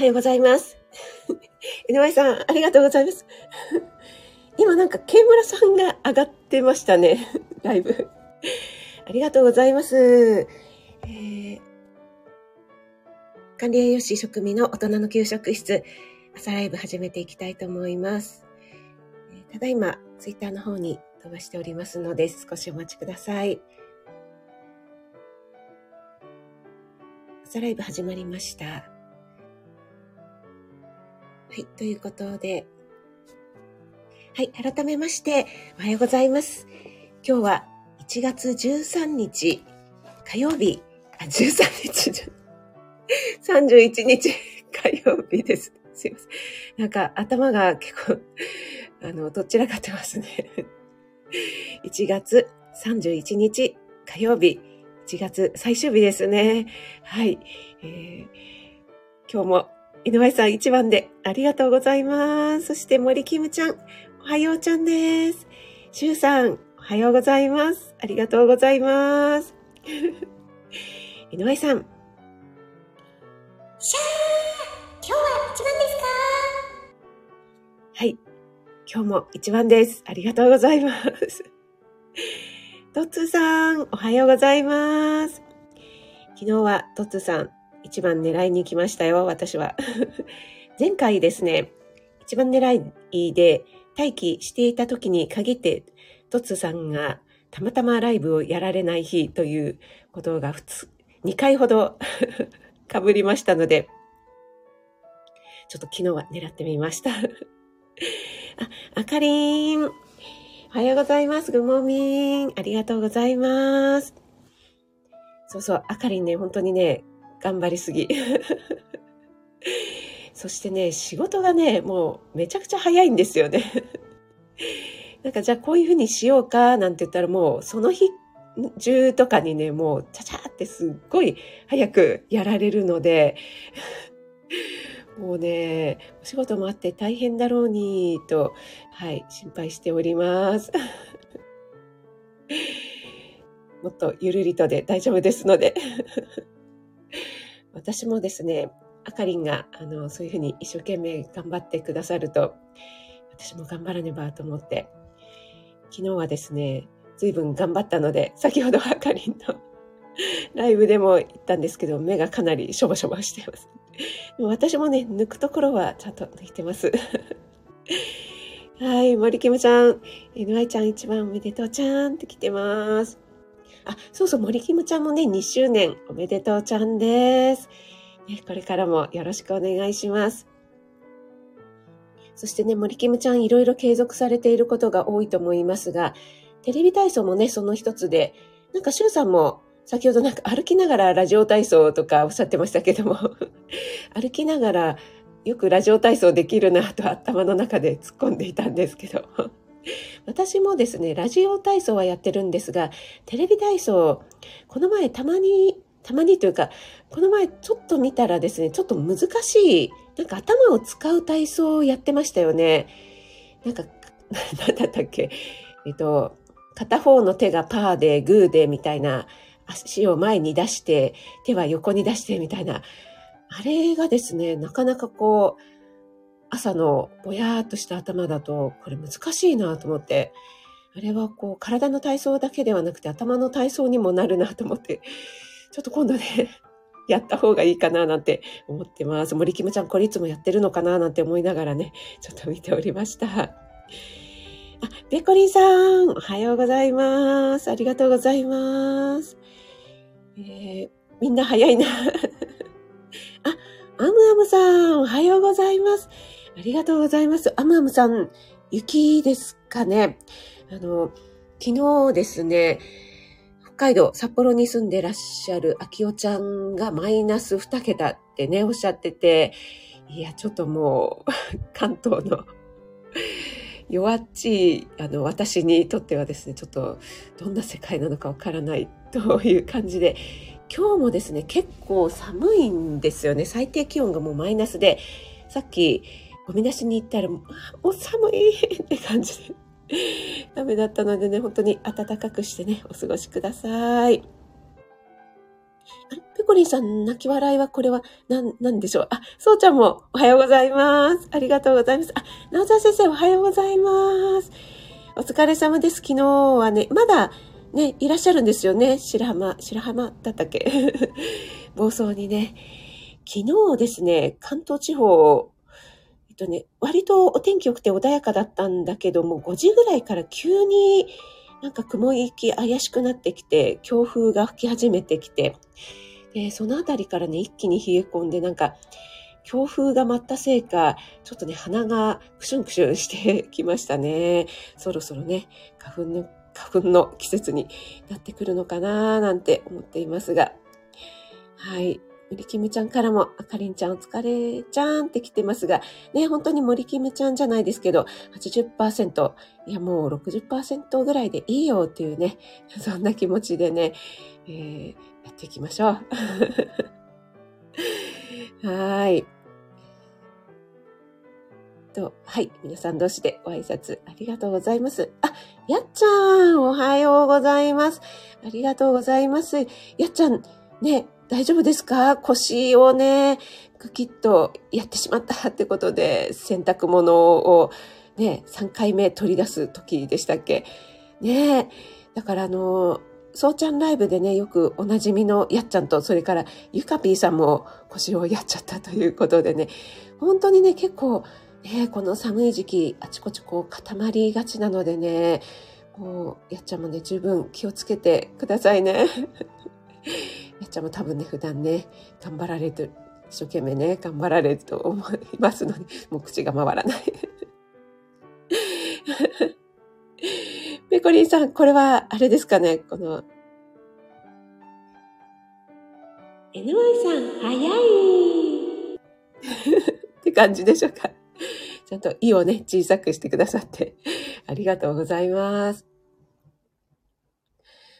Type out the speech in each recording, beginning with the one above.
おはようございます。井上さん、ありがとうございます。今なんか、ケ村さんが上がってましたね。ライブ。ありがとうございます。えー、管理栄養士職味の大人の給食室、朝ライブ始めていきたいと思います。ただいま、ツイッターの方に飛ばしておりますので、少しお待ちください。朝ライブ始まりました。はい、ということで、はい、改めまして、おはようございます。今日は1月13日、火曜日、あ、13日じゃ、31日、火曜日です。すいません。なんか頭が結構、あの、どちらかってますね。1月31日、火曜日、1月最終日ですね。はい。えー今日も井上さん一番でありがとうございます。そして森キムちゃん、おはようちゃんです。しゅうさん、おはようございます。ありがとうございます。井上さん。シャー今日は一番ですか？はい。今日も一番です。ありがとうございます。トッツーさん、おはようございます。昨日はトッツーさん、一番狙いに来ましたよ、私は。前回ですね、一番狙いで待機していた時に限って、トツさんがたまたまライブをやられない日ということが普通、2回ほど 被りましたので、ちょっと昨日は狙ってみました。あ、あかりん。おはようございます。ぐもみん。ありがとうございます。そうそう、あかりんね、本当にね、頑張りすぎ。そしてね、仕事がね、もうめちゃくちゃ早いんですよね。なんかじゃあこういうふうにしようかなんて言ったらもうその日中とかにね、もうちゃちゃってすっごい早くやられるので、もうね、お仕事もあって大変だろうにと、はい、心配しております。もっとゆるりとで大丈夫ですので。私もですね、あかりんが、あの、そういうふうに一生懸命頑張ってくださると、私も頑張らねばと思って、昨日はですね、随分頑張ったので、先ほどあかりんの ライブでも言ったんですけど、目がかなりしょぼしょぼしてます。も私もね、抜くところはちゃんと抜いてます。はい、森キムちゃん、NY ちゃん一番おめでとうちゃんって来てます。あ、そうそう、森キムちゃんもね、2周年おめでとうちゃんです。ね、これからもよろしくお願いします。そしてね、森キムちゃんいろいろ継続されていることが多いと思いますが、テレビ体操もね、その一つで、なんか、シュウさんも先ほどなんか歩きながらラジオ体操とかおっしゃってましたけども、歩きながらよくラジオ体操できるなと頭の中で突っ込んでいたんですけど、私もですね、ラジオ体操はやってるんですが、テレビ体操、この前たまに、たまにというか、この前ちょっと見たらですね、ちょっと難しい、なんか頭を使う体操をやってましたよね。なんか、なんだったっけ？えっと、片方の手がパーでグーでみたいな、足を前に出して、手は横に出してみたいな。あれがですね、なかなかこう、朝のぼやーっとした頭だと、これ難しいなと思って、あれはこう、体の体操だけではなくて頭の体操にもなるなと思って、ちょっと今度ね、やった方がいいかななんて思ってます。森キムちゃんこれいつもやってるのかななんて思いながらね、ちょっと見ておりました。あ、ペコリンさん、おはようございます。ありがとうございます。えー、みんな早いな。あ、アムアムさん、おはようございます。ありがとうございます。アムアムさん、雪ですかねあの、昨日ですね、北海道、札幌に住んでらっしゃる秋代ちゃんがマイナス2桁ってね、おっしゃってて、いや、ちょっともう、関東の 弱っちい、あの、私にとってはですね、ちょっと、どんな世界なのかわからないという感じで、今日もですね、結構寒いんですよね。最低気温がもうマイナスで、さっき、ゴミ出しに行ったら、もう寒いって感じで、ダメだったのでね、本当に暖かくしてね、お過ごしください。ペコこりんさん、泣き笑いはこれは、なん、なんでしょう？あ、そうちゃんもおはようございます。ありがとうございます。あ、なおちゃん先生おはようございます。お疲れ様です。昨日はね、まだね、いらっしゃるんですよね。白浜、白浜だったっけ？暴走にね。昨日ですね、関東地方、とね、割とお天気良くて穏やかだったんだけども、5時ぐらいから急になんか雲行き怪しくなってきて、強風が吹き始めてきて、で、そのあたりからね、一気に冷え込んで、なんか、強風が舞ったせいか、ちょっとね、鼻がクシュンクシュンしてきましたね。そろそろね、花粉の、花粉の季節になってくるのかななんて思っていますが。はい。森キムちゃんからも、あかりんちゃんお疲れちゃんって来てますが、ね、本当に森キムちゃんじゃないですけど、80%、いやもう60%ぐらいでいいよっていうね、そんな気持ちでね、えー、やっていきましょう。はい。と、はい。皆さん同士でご挨拶ありがとうございます。あ、やっちゃん、おはようございます。ありがとうございます。やっちゃん、ね、大丈夫ですか？腰をね、ぐきっとやってしまったってことで、洗濯物をね、3回目取り出す時でしたっけ？ねだからあの、そうちゃんライブでね、よくおなじみのやっちゃんと、それからゆかぴーさんも腰をやっちゃったということでね、本当にね、結構、ね、この寒い時期、あちこちこう固まりがちなのでね、こう、やっちゃんもね、十分気をつけてくださいね。やっちゃんも多分ね、普段ね、頑張られてる、一生懸命ね、頑張られると思いますので、もう口が回らない。ペコリンさん、これは、あれですかね、この、NY さん、早い って感じでしょうか。ちゃんと、意をね、小さくしてくださって、ありがとうございます。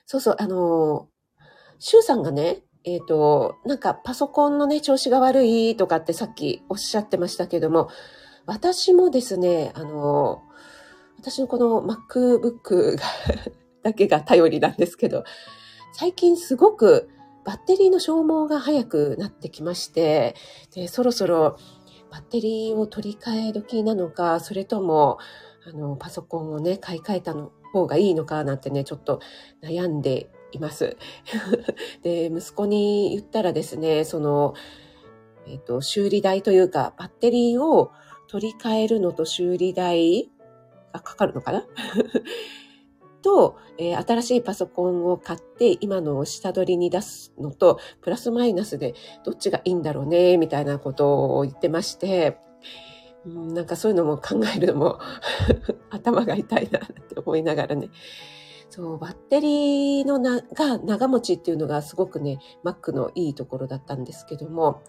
そうそう、あのシュウさんがね、えっ、ー、と、なんかパソコンのね、調子が悪いとかってさっきおっしゃってましたけども、私もですね、あの、私のこの MacBook がだけが頼りなんですけど、最近すごくバッテリーの消耗が早くなってきまして、で、そろそろバッテリーを取り替え時なのか、それとも、あの、パソコンをね、買い替えたの方がいいのかなんてね、ちょっと悩んでいます。で、息子に言ったらですね、その、えっ、ー、と、修理代というか、バッテリーを取り替えるのと修理代がかかるのかな？と、えー、新しいパソコンを買って今のを下取りに出すのと、プラスマイナスでどっちがいいんだろうね、みたいなことを言ってまして、うん、なんかそういうのも考えるのも 頭が痛いなって思いながらね、そう、バッテリーのなが長持ちっていうのがすごくね、Mac のいいところだったんですけども、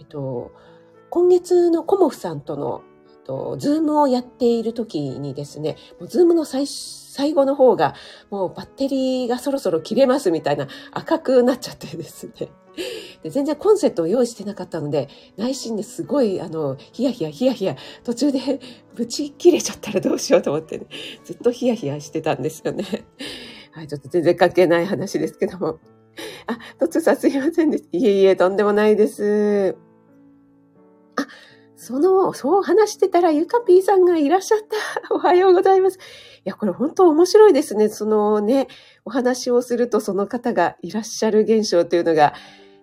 えっと、今月のコモフさんとの、えっと、ズームをやっている時にですね、もうズームの最最後の方が、もうバッテリーがそろそろ切れますみたいな赤くなっちゃってですね。で全然コンセントを用意してなかったので、内心ですごい、あの、ヒヤヒヤヒヤヒヤ、途中で ブチ切れちゃったらどうしようと思ってね、ずっとヒヤヒヤしてたんですよね。はい、ちょっと全然関係ない話ですけども。あ、トツさんすいませんでした。いえいえ、とんでもないです。あ、その、そう話してたらゆかぴーさんがいらっしゃった。おはようございます。いや、これ本当面白いですね。そのね、お話をするとその方がいらっしゃる現象というのが、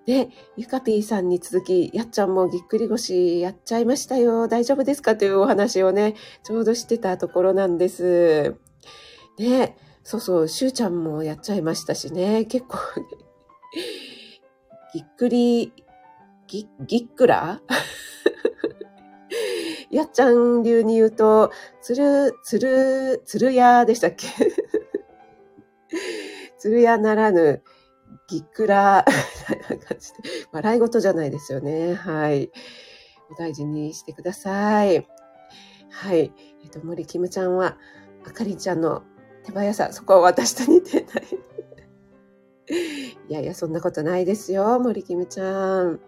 で、ゆかぴーさんに続き、やっちゃんもぎっくり腰やっちゃいましたよ。大丈夫ですか？というお話をね、ちょうどしてたところなんです。ね、そうそう、しゅうちゃんもやっちゃいましたしね、結構、ぎっくり、ぎ、ぎっくら？やっちゃん流に言うと、つる、つる、つるやでしたっけ？つるやならぬ、ぎっくら、感じで、笑い事じゃないですよね。はい。お大事にしてください。はい。えっ、と、森キムちゃんは、あかりちゃんの手早さ、そこは私と似てない。いやいや、そんなことないですよ、森キムちゃん。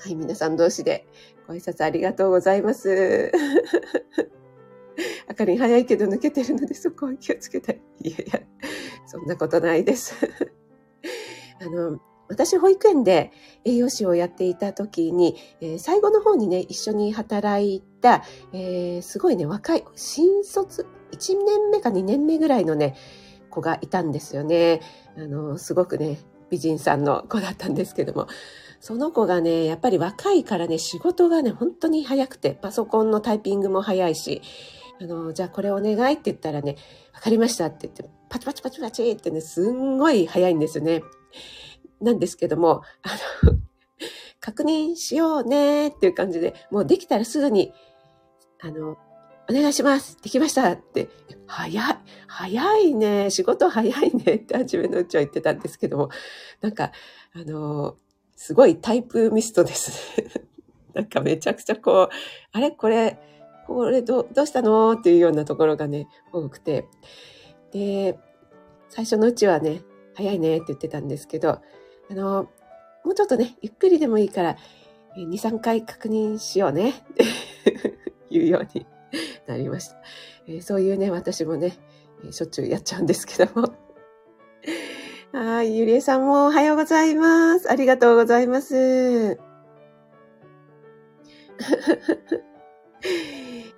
はい、皆さん同士でご挨拶ありがとうございます。あかりん早いけど抜けてるのでそこは気をつけたい。いやいや、そんなことないです。あの、私保育園で栄養士をやっていた時に、えー最後の方にね、一緒に働いた、えーすごいね、若い、新卒、1年目か2年目ぐらいのね、子がいたんですよね。あの、すごくね、美人さんの子だったんですけども、その子がね、やっぱり若いからね、仕事がね、本当に早くて、パソコンのタイピングも早いし、あの、じゃあこれお願いって言ったらね、わかりましたって言って、パチパチパチパチってね、すんごい早いんですよね。なんですけども、あの、確認しようねっていう感じで、もうできたらすぐに、あの、お願いしますできましたって、早い早いね仕事早いねって初めのうちは言ってたんですけども、なんか、あの、すごいタイプミストですね。なんかめちゃくちゃこう、あれこれ、これどどうしたのっていうようなところがね、多くて。で、最初のうちはね、早いねって言ってたんですけど、あの、もうちょっとね、ゆっくりでもいいから、2、3回確認しようねって いうようになりました。えそういうね、私もね、しょっちゅうやっちゃうんですけども。はい、ゆりえさんもおはようございます。ありがとうございます。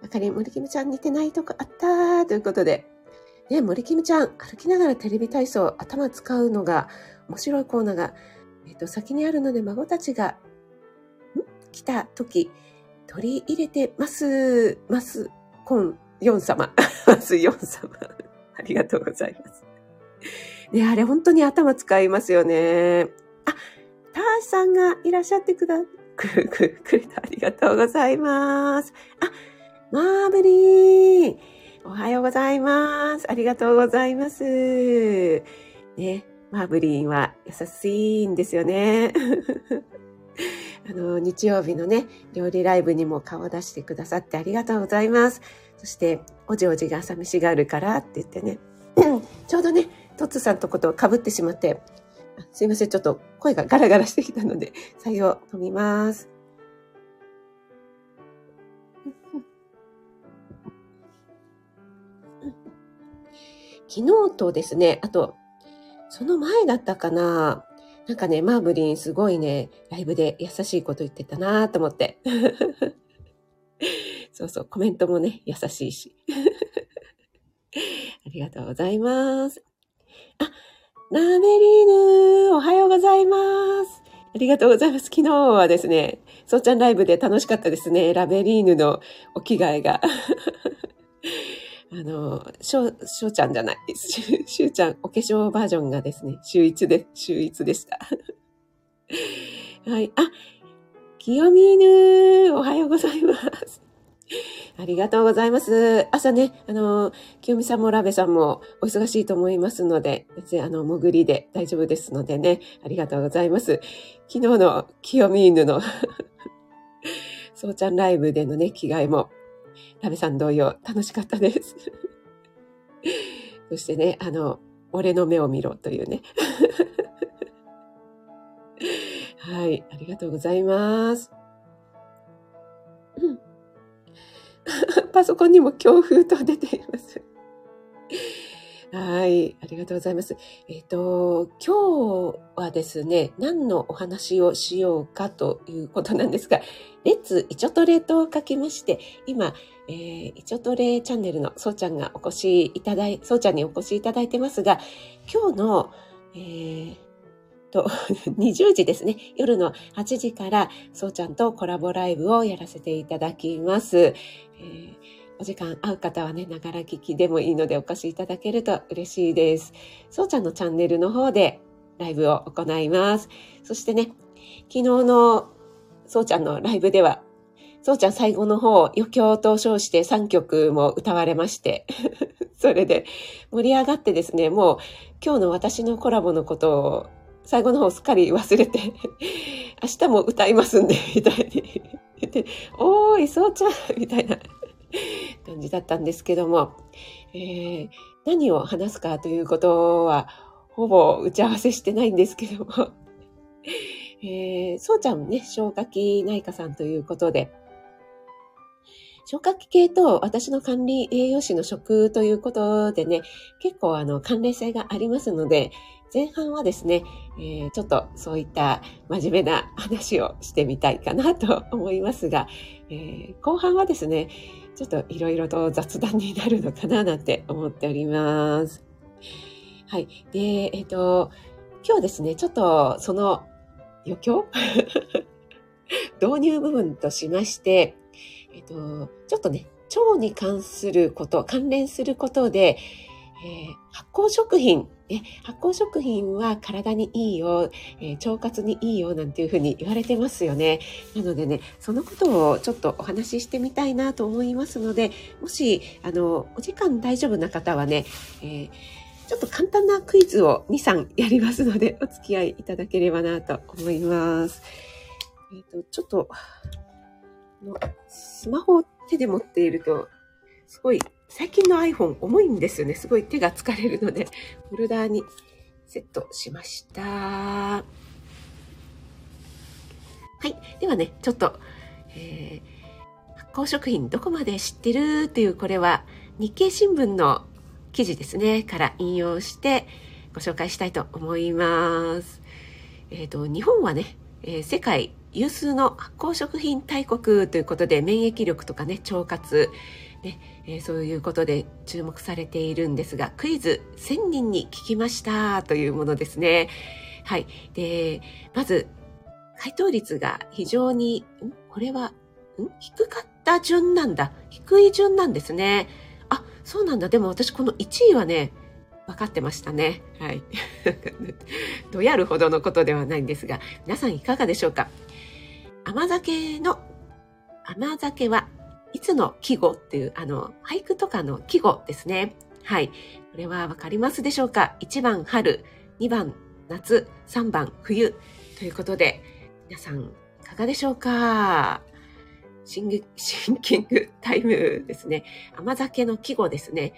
あかり、森キムちゃん似てないとこあったということで。ね、森キムちゃん、歩きながらテレビ体操、頭使うのが面白いコーナーが、えっ、と、先にあるので孫たちが、ん？来た時、取り入れてます、ます、コン、ヨン様。ます、ヨン様。ありがとうございます。ね、あれ本当に頭使いますよね。あ、ターシさんがいらっしゃってくだ、く、く、くれた。ありがとうございます。あ、マーブリー。おはようございます。ありがとうございます。ね、マーブリンは優しいんですよね。あの、日曜日のね、料理ライブにも顔を出してくださってありがとうございます。そして、おじおじが朝飯があるからって言ってね、ちょうどね、トッツさんとこと被ってしまって、すいません、ちょっと声がガラガラしてきたので、採用飲みます。昨日とですね、あと、その前だったかな。なんかね、マーブリンすごいね、ライブで優しいこと言ってたなと思って。そうそう、コメントもね、優しいし。ありがとうございます。あ、ラベリーヌ、おはようございます。ありがとうございます。昨日はですね、そうちゃんライブで楽しかったですね。ラベリーヌのお着替えが。あの、しょう、しょうちゃんじゃない。しゅしゅうちゃん、お化粧バージョンがですね、秀逸で、秀逸でした。はい。あ、清見ぬ、おはようございます。ありがとうございます。朝ね、あの、清美さんもラベさんもお忙しいと思いますので、別にあの、潜りで大丈夫ですのでね、ありがとうございます。昨日の清見犬の そうちゃんライブでのね、着替えも、ラベさん同様楽しかったです。そしてね、あの、俺の目を見ろというね。はい、ありがとうございます。パソコンにも強風と出ています。はい、ありがとうございます。えっ、と、今日はですね、何のお話をしようかということなんですが、レッツイチョトレと書きまして、今、えー、イチョトレチャンネルのそうちゃんがお越しいただい、そうちゃんにお越しいただいてますが、今日の、えー、と、20時ですね。夜の8時から、そうちゃんとコラボライブをやらせていただきます。えーお時間合う方はね、ながら聞きでもいいのでお越しいただけると嬉しいです。そうちゃんのチャンネルの方でライブを行います。そしてね、昨日のそうちゃんのライブでは、そうちゃん最後の方、余興と称して3曲も歌われまして、それで盛り上がってですね、もう今日の私のコラボのことを最後の方すっかり忘れて、明日も歌いますんで、みたいに、おーい、そうちゃんみたいな感じだったんですけども、えー何を話すかということは、ほぼ打ち合わせしてないんですけども、えーそうちゃんね、消化器内科さんということで、消化器系と私の管理栄養士の食ということでね、結構あの関連性がありますので、前半はですね、えー、ちょっとそういった真面目な話をしてみたいかなと思いますが、えー、後半はですね、ちょっといろいろと雑談になるのかななんて思っております。はい。で、えっ、ー、と、今日ですね、ちょっとその余興？導入部分としまして、えっ、ー、と、ちょっとね、腸に関すること、関連することで、えー、発酵食品ね、発酵食品は体にいいよ、えー、腸活にいいよなんていうふうに言われてますよね。なのでね、そのことをちょっとお話ししてみたいなと思いますので、もし、あの、お時間大丈夫な方はね、えー、ちょっと簡単なクイズを2、3やりますので、お付き合いいただければなと思います。えっ、ー、と、ちょっと、スマホを手で持っていると、すごい最近の iPhone 重いんですよね。すごい手が疲れるので、ホルダーにセットしました。はい。ではね、ちょっと、えー、発酵食品どこまで知ってるっていう、これは日経新聞の記事ですね、から引用してご紹介したいと思います。えっ、ー、と、日本はね、えー、世界有数の発酵食品大国ということで免疫力とかね腸活、ねえー、そういうことで注目されているんですがクイズ1000人に聞きましたというものですね。はい。で、まず回答率が非常に、ん？これはん？低かった順なんだ。低い順なんですね。あ、そうなんだ。でも私この1位はね、分かってましたね。はい。どやるほどのことではないんですが、皆さんいかがでしょうか？甘酒の、甘酒はいつの季語っていう、あの、俳句とかの季語ですね。はい。これはわかりますでしょうか ?1 番春、2番夏、3番冬ということで、皆さんいかがでしょうか？シンシンキングタイムですね。甘酒の季語ですね。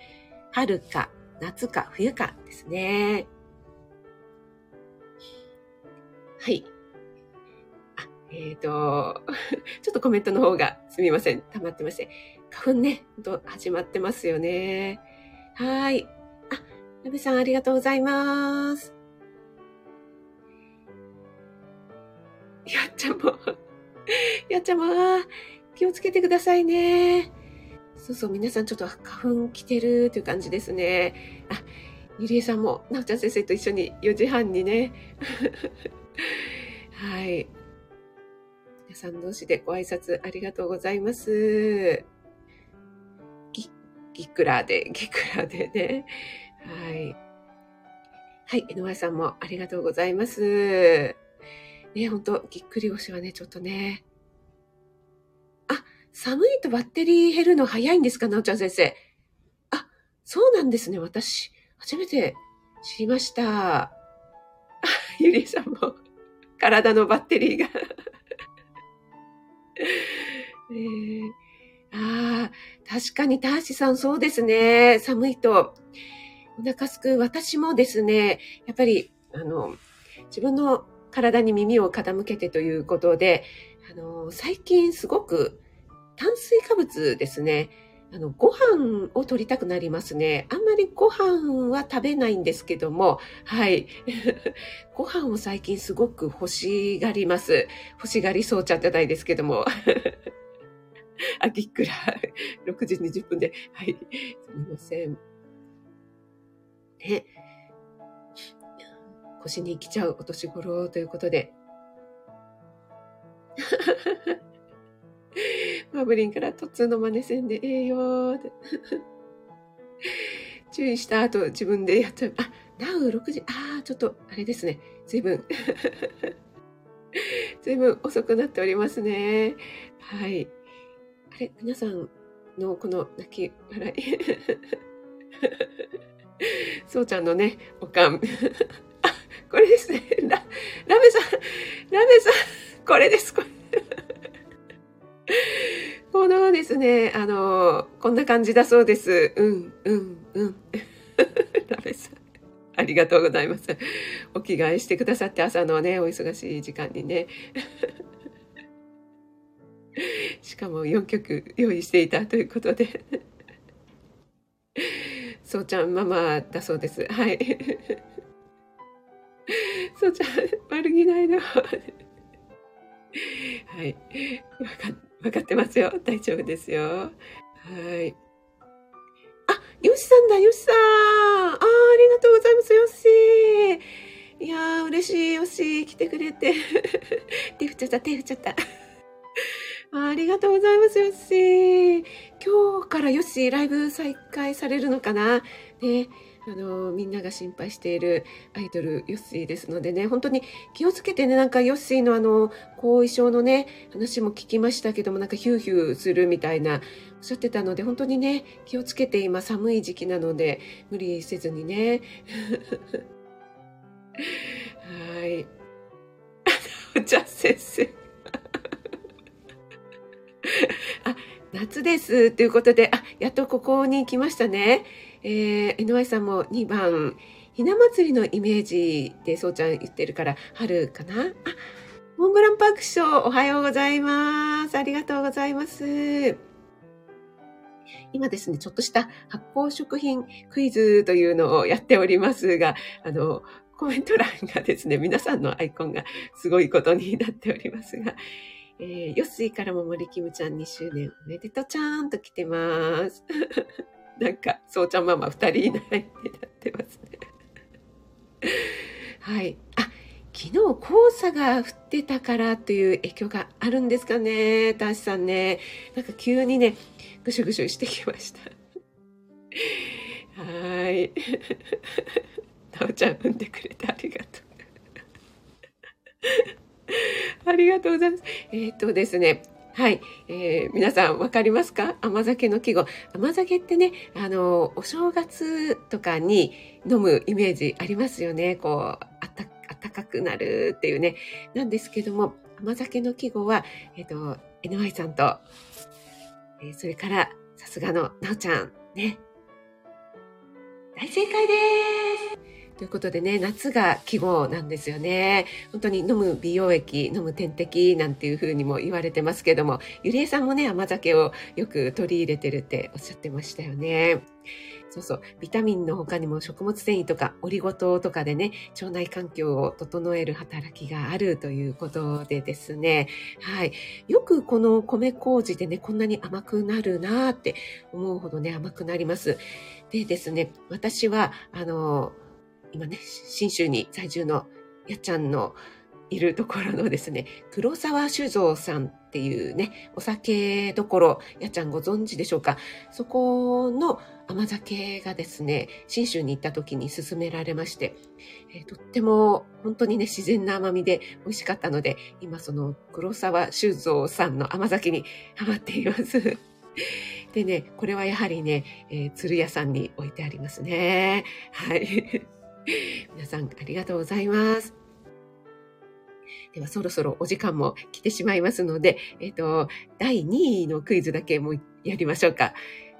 春か夏か冬かですね。はい。えっ、ー、と、ちょっとコメントの方がすみません。溜まってまして。花粉ね、ほんと始まってますよね。はい。あ、なべさんありがとうございます。やっちゃんも、やっちゃんも、気をつけてくださいね。そうそう、皆さんちょっと花粉来てるという感じですね。あ、ゆりえさんも、なおちゃん先生と一緒に4時半にね。はい。さん同士でご挨拶ありがとうございます。ぎ、ぎくらで、ぎくらでね。はい。はい、井上さんもありがとうございます。ね、ほんと、ぎっくり腰はね、ちょっとね。あ、寒いとバッテリー減るの早いんですかなおちゃん先生。あ、そうなんですね。私、初めて知りました。ゆりさんも、体のバッテリーが えー、あ、確かにターシさんそうですね。寒いとお腹すく。私もですね、やっぱり、あの、自分の体に耳を傾けてということで、あの、最近すごく炭水化物ですね。あの、ご飯を取りたくなりますね。あんまりご飯は食べないんですけども、はい。ご飯を最近すごく欲しがります。欲しがりそうちゃってないですけども。あ、ぎっくら。6時20分で。はい。すみません。ね。腰に来ちゃうお年頃ということで。マブリンから突の真似せんでええよって 注意した後自分でやっちゃう。あ、なう6時。ああ、ちょっとあれですね。随分。随分遅くなっておりますね。はい。あれ、皆さんのこの泣き笑い。そうちゃんのね、おかん。あ、これですね。ラ、ラメさん、ラメさん、これです、これ。このですね、あの、こんな感じだそうです。うん、うん、うん。ラメさん。ありがとうございます。お着替えしてくださって朝のね、お忙しい時間にね。しかも4曲用意していたということでそうちゃんママだそうですはい そうちゃん悪気ないのはいわかった 分かってますよ大丈夫ですよはいあよしさんだよしさんあありがとうございますよしいやー、嬉しい、よし、来てくれて。手振っちゃった、手振っちゃった。ありがとうございます、よし。今日からよし、ライブ再開されるのかな？ね。あの、みんなが心配しているアイドル、ヨッシーですのでね、本当に気をつけてね、なんかヨッシーのあの、後遺症のね、話も聞きましたけども、なんかヒューヒューするみたいな、おっしゃってたので、本当にね、気をつけて今寒い時期なので、無理せずにね。はい。お茶先生。あ、夏ですということで、あ、やっとここに来ましたね。えー、NY さんも2番、ひな祭りのイメージでそうちゃん言ってるから、春かな？あ、モンブランパークショー、おはようございます。ありがとうございます。今ですね、ちょっとした発酵食品クイズというのをやっておりますが、あの、コメント欄がですね、皆さんのアイコンがすごいことになっておりますが、えー、ヨッシーからも森キムちゃん2周年おめでとうちゃんと来てます。なんか、そうちゃんママ2人いないってなってますね。はい。あ、昨日黄砂が降ってたからという影響があるんですかね、タシさんね。なんか急にね、ぐしゅぐしゅしてきました。はい。なおちゃん産んでくれてありがとう。ありがとうございます。えー、っとですね。はい。えー、皆さんわかりますか？甘酒の季語。甘酒ってね、あの、お正月とかに飲むイメージありますよね。こう、あったあったかくなるっていうね。なんですけども、甘酒の季語は、えっ、と、NY さんと、えー、それから、さすがのなおちゃん、ね。大正解ですということでね、夏が季語なんですよね。本当に飲む美容液、飲む点滴なんていう風にも言われてますけども、ゆりえさんもね、甘酒をよく取り入れてるっておっしゃってましたよね。そうそう。ビタミンの他にも食物繊維とかオリゴ糖とかでね、腸内環境を整える働きがあるということでですね。はい。よくこの米麹でね、こんなに甘くなるなーって思うほどね、甘くなります。でですね、私は、あの、今ね、新州に在住のやっちゃんのいるところのですね、黒沢酒造さんっていうね、お酒どころ、やっちゃんご存知でしょうか？そこの甘酒がですね、新州に行った時に勧められまして、えー、とっても本当にね、自然な甘みで美味しかったので、今その黒沢酒造さんの甘酒にハマっています。でね、これはやはりね、えー、鶴屋さんに置いてありますね。はい。皆さんありがとうございます。ではそろそろお時間も来てしまいますので、えっ、ー、と、第2位のクイズだけもやりましょうか。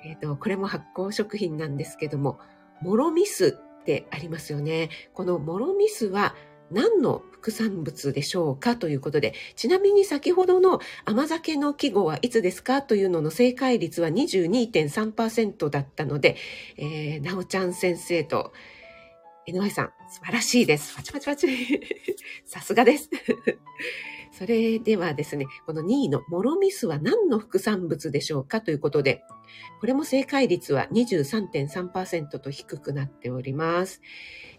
えっ、ー、と、これも発酵食品なんですけども、モロミスってありますよね。このモロミスは何の副産物でしょうかということで、ちなみに先ほどの甘酒の季語はいつですかというのの正解率は22.3%だったので、えー、なおちゃん先生と、NY さん、素晴らしいです。パチパチパチ。さすがです。それではですね、この2位のモロミスは何の副産物でしょうかということで、これも正解率は23.3%と低くなっております。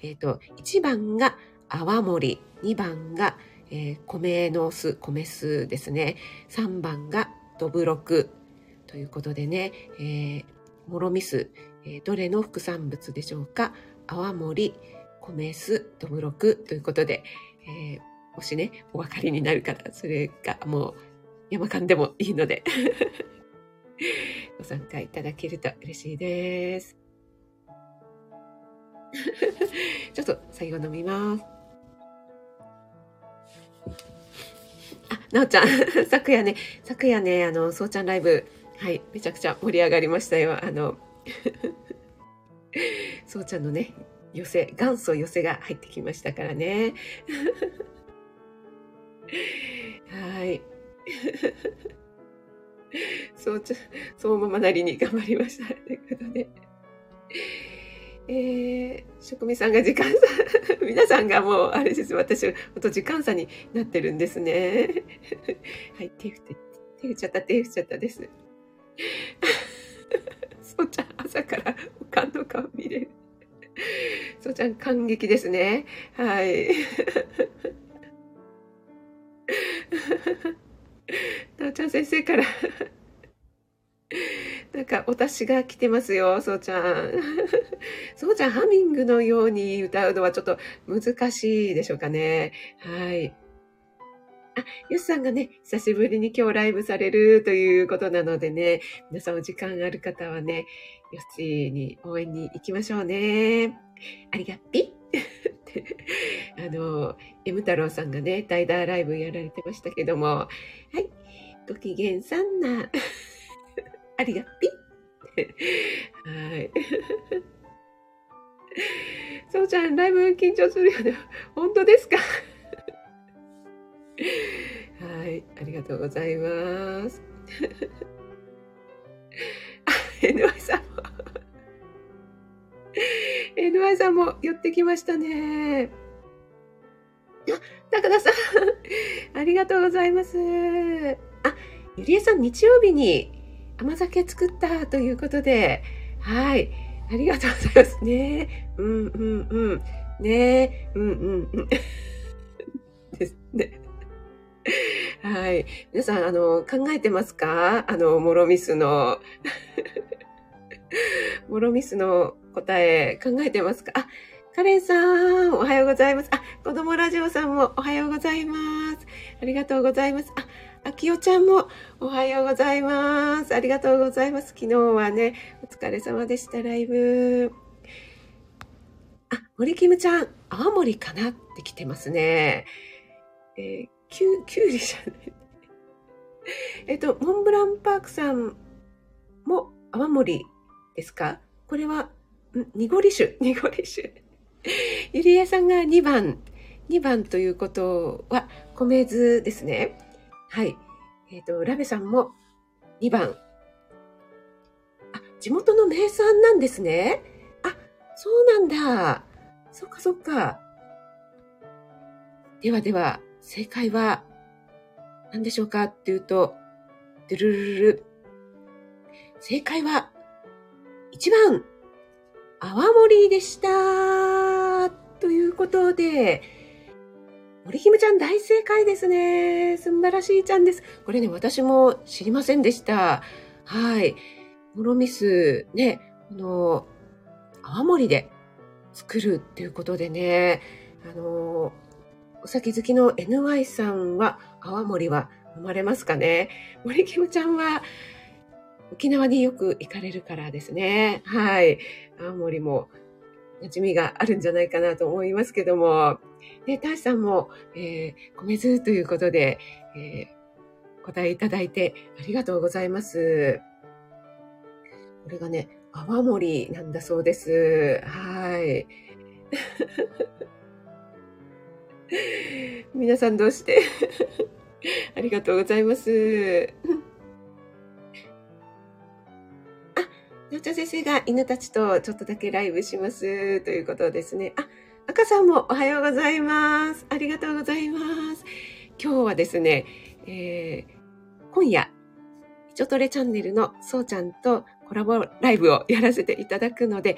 えっ、ー、と、1番が泡盛、2番が、えー、米の巣、米巣ですね。3番がドブロクということでね、えー、モロミス、えー、どれの副産物でしょうか泡盛、米酢、どぶろくということで、えー、もしね、お分かりになる方、それがもう山間でもいいので ご参加いただけると嬉しいです。ちょっと最後飲みます。あ、なおちゃん、昨夜ね、昨夜ね、あの、そうちゃんライブ、はい、めちゃくちゃ盛り上がりましたよ。あの、そうちゃんのね、寄せ、元祖寄せが入ってきましたからね。はい。そうちゃ、そうママなりに頑張りました。ということで。えー、職味さんが時間差、皆さんがもう、あれです。私、ほんと時間差になってるんですね。はい、手振って、手振っちゃった、手振っちゃったです。そうちゃん、朝からおかんの顔見れる。そうちゃん、感激ですね。はい。なおちゃん先生からなんか、お達しが来てますよ、そうちゃん。そうちゃん、ハミングのように歌うのはちょっと難しいでしょうかね。はい。あ、よしさんがね、久しぶりに今日ライブされるということなのでね、皆さんお時間がある方はね、よしに応援に行きましょうね。ありがっぴあの、M 太郎さんがね、代打ライブやられてましたけども、はい、ご機嫌さんな。ありがっぴはい。そうちゃん、ライブ緊張するよね。本当ですか？はい、ありがとうございます。あ、NY さんも NY さんも寄ってきましたね。あ、高田さん、ありがとうございます。あ、ゆりえさん、日曜日に甘酒作ったということで、はい。ありがとうございますね。うんうんうん。ねうんうんうん。ですね。はい。皆さん、あの、考えてますか？あの、モロミスの、モロミスの答え、考えてますか？あ、カレンさん、おはようございます。あ、子供ラジオさんもおはようございます。ありがとうございます。あ、あきおちゃんもおはようございます。ありがとうございます。昨日はね、お疲れ様でした、ライブ。あ、森キムちゃん、青森かな？って来てますね。えー、きゅ、きゅうりじゃない。えっと、モンブランパークさんも泡盛ですか？これは、ん濁り酒、濁り酒。ゆりえさんが2番。2番ということは、米酢ですね。はい。えっ、ー、と、ラベさんも2番。あ、地元の名産なんですね。あ、そうなんだ。そっかそっか。ではでは、正解は何でしょうかっていうと、ドゥルルルル。正解は1番、泡盛でした。ということで、森姫ちゃん大正解ですね。素晴らしいちゃんです。これね、私も知りませんでした。はい。モロミス、ね、この、泡盛で作るっていうことでね、あの、お酒好きの NY さんは、泡盛は飲まれますかね？森キムちゃんは、沖縄によく行かれるからですね。はい。泡盛も馴染みがあるんじゃないかなと思いますけども、で、タシさんも、えー、米酢ということで、えー、答えいただいてありがとうございます。これがね、泡盛なんだそうです。はい。皆さんどうして？ありがとうございます。あ、なおちゃん先生が犬たちとちょっとだけライブしますということですね。あ、赤さんもおはようございます。ありがとうございます。今日はですね、えー、今夜、イチョトレチャンネルのそうちゃんとコラボライブをやらせていただくので、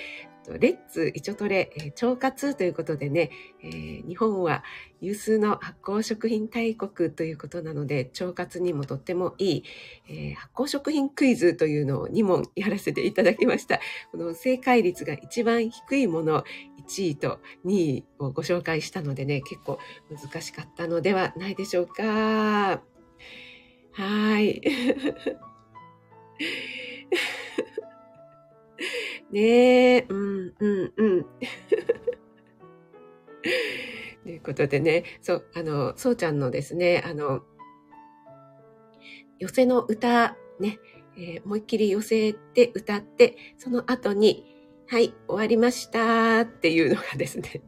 レッツイチョトレ、え、腸活ということでね、えー、日本は有数の発酵食品大国ということなので、腸活にもとってもいい、えー、発酵食品クイズというのを2問やらせていただきました。この正解率が一番低いもの、1位と2位をご紹介したのでね、結構難しかったのではないでしょうか。はい。ねえ、うん、うん、うん。ということでね、そう、あの、そうちゃんのですね、あの、寄せの歌、ね、えー、思いっきり寄せて歌って、その後に、はい、終わりましたっていうのがですね、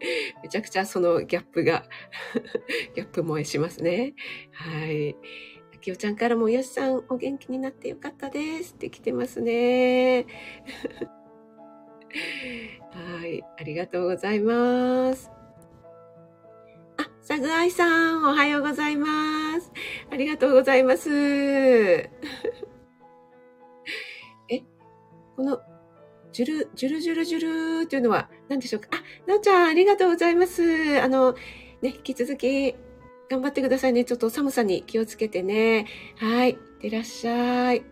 めちゃくちゃそのギャップが ギャップ萌えしますね。はい。あきおちゃんからも、よしさん、お元気になってよかったですって来てますね。はい、ありがとうございます。あ、さぐあいさん、おはようございます。ありがとうございます。え、この、ジュル、ジュルジュルジュルっていうのは何でしょうか？あ、なおちゃん、ありがとうございます。あの、ね、引き続き頑張ってくださいね。ちょっと寒さに気をつけてね。はい。いってらっしゃい。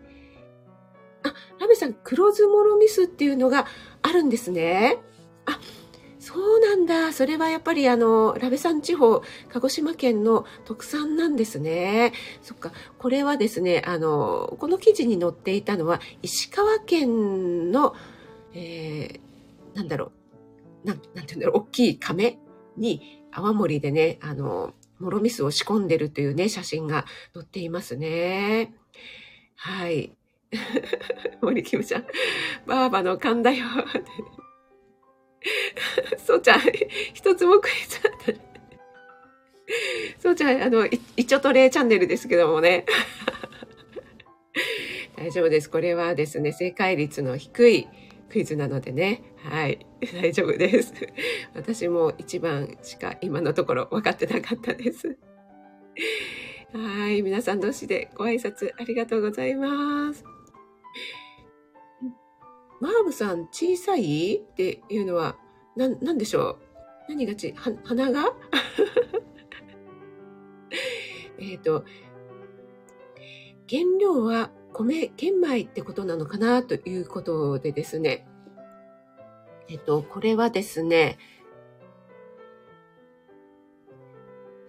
あ、ラメさん、黒酢モロミスっていうのがあるんですね。あ、そうなんだ。それはやっぱりあの、ラベさん地方、鹿児島県の特産なんですね。そっか。これはですね、あの、この記事に載っていたのは、石川県の、えー、なんだろう。なん、なんていうんだろう。大きい亀に泡盛でね、あの、モロミスを仕込んでるというね、写真が載っていますね。はい。森キムちゃん、バーバの勘だよ。そうちゃん、一つも食えちゃった。そうちゃん、あの、いちょとれチャンネルですけどもね。大丈夫です。これはですね、正解率の低いクイズなのでね。はい。大丈夫です。私も一番しか今のところ分かってなかったです。はい。皆さん同士でご挨拶ありがとうございます。マーブさん小さい？っていうのは、な、なんでしょう？何がち、は、鼻が？えっと、原料は米、玄米ってことなのかなということでですね。えっと、これはですね、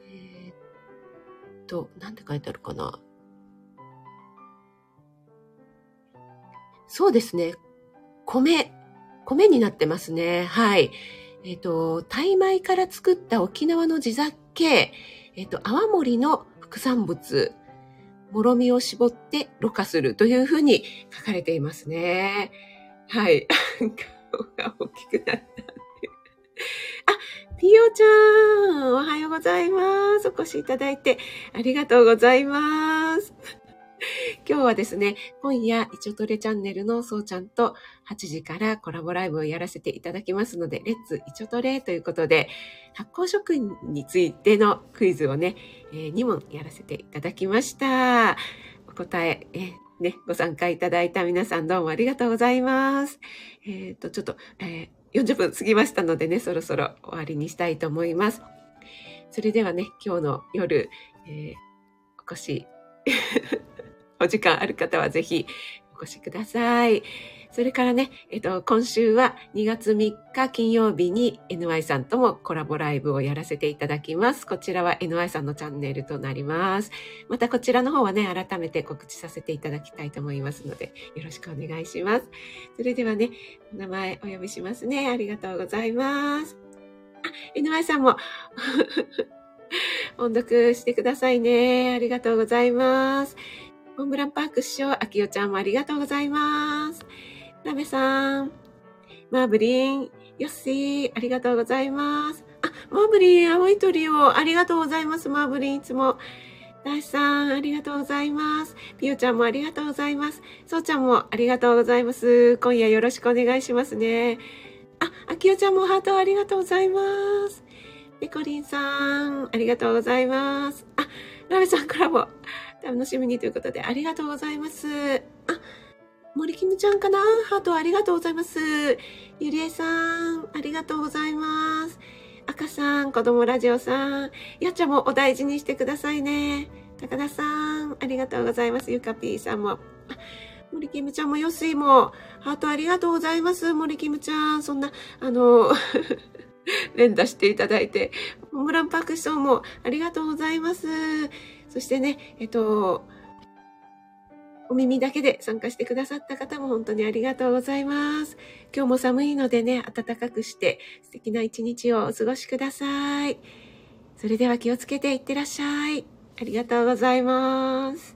えー、っと、なんて書いてあるかな。そうですね。米、米になってますね。はい。えっ、と、タイ米から作った沖縄の地酒、えっ、と、泡盛の副産物、もろみを絞ってろ過するというふうに書かれていますね。はい。顔が大きくなった。あ、ピオちゃん、おはようございます。お越しいただいてありがとうございます。今日はですね、今夜、いちょトレチャンネルのそうちゃんと8時からコラボライブをやらせていただきますので、レッツいちょトレということで、発酵食品についてのクイズをね、えー、2問やらせていただきました。お答え、えね、ご参加いただいた皆さんどうもありがとうございます。えっ、ー、と、ちょっと、えー、40分過ぎましたのでね、そろそろ終わりにしたいと思います。それではね、今日の夜、えー、お越しお時間ある方はぜひお越しください。それからね、えっと、今週は2月3日金曜日に NY さんともコラボライブをやらせていただきます。こちらは NY さんのチャンネルとなります。またこちらの方はね、改めて告知させていただきたいと思いますので、よろしくお願いします。それではね、お名前お呼びしますね。ありがとうございます。あ、NY さんも 音読してくださいね。ありがとうございます。モンブランパーク師匠、あきよちゃんもありがとうございます。ラメさん、マーブリン、ヨッシー、ありがとうございます。あ、マーブリン、青い鳥を、ありがとうございます。マーブリン、いつも。ダイさん、ありがとうございます。ピオちゃんもありがとうございます。そうちゃんもありがとうございます。今夜よろしくお願いしますね。あ、あきよちゃんもハートありがとうございます。ペコリンさん、ありがとうございます。あ、ラメさんからも楽しみにということで、ありがとうございます。あ、森キムちゃんかな？ハートありがとうございます。ゆりえさん、ありがとうございます。赤さん、子供ラジオさん、やっちゃんもお大事にしてくださいね。高田さん、ありがとうございます。ゆかぴーさんも。森キムちゃんもよすいも、ハートありがとうございます。森キムちゃん、そんな、あの、連打していただいて、モンランパークショーもありがとうございます。そしてね、えっと、お耳だけで参加してくださった方も本当にありがとうございます。今日も寒いのでね、暖かくして素敵な一日をお過ごしください。それでは気をつけていってらっしゃい。ありがとうございます。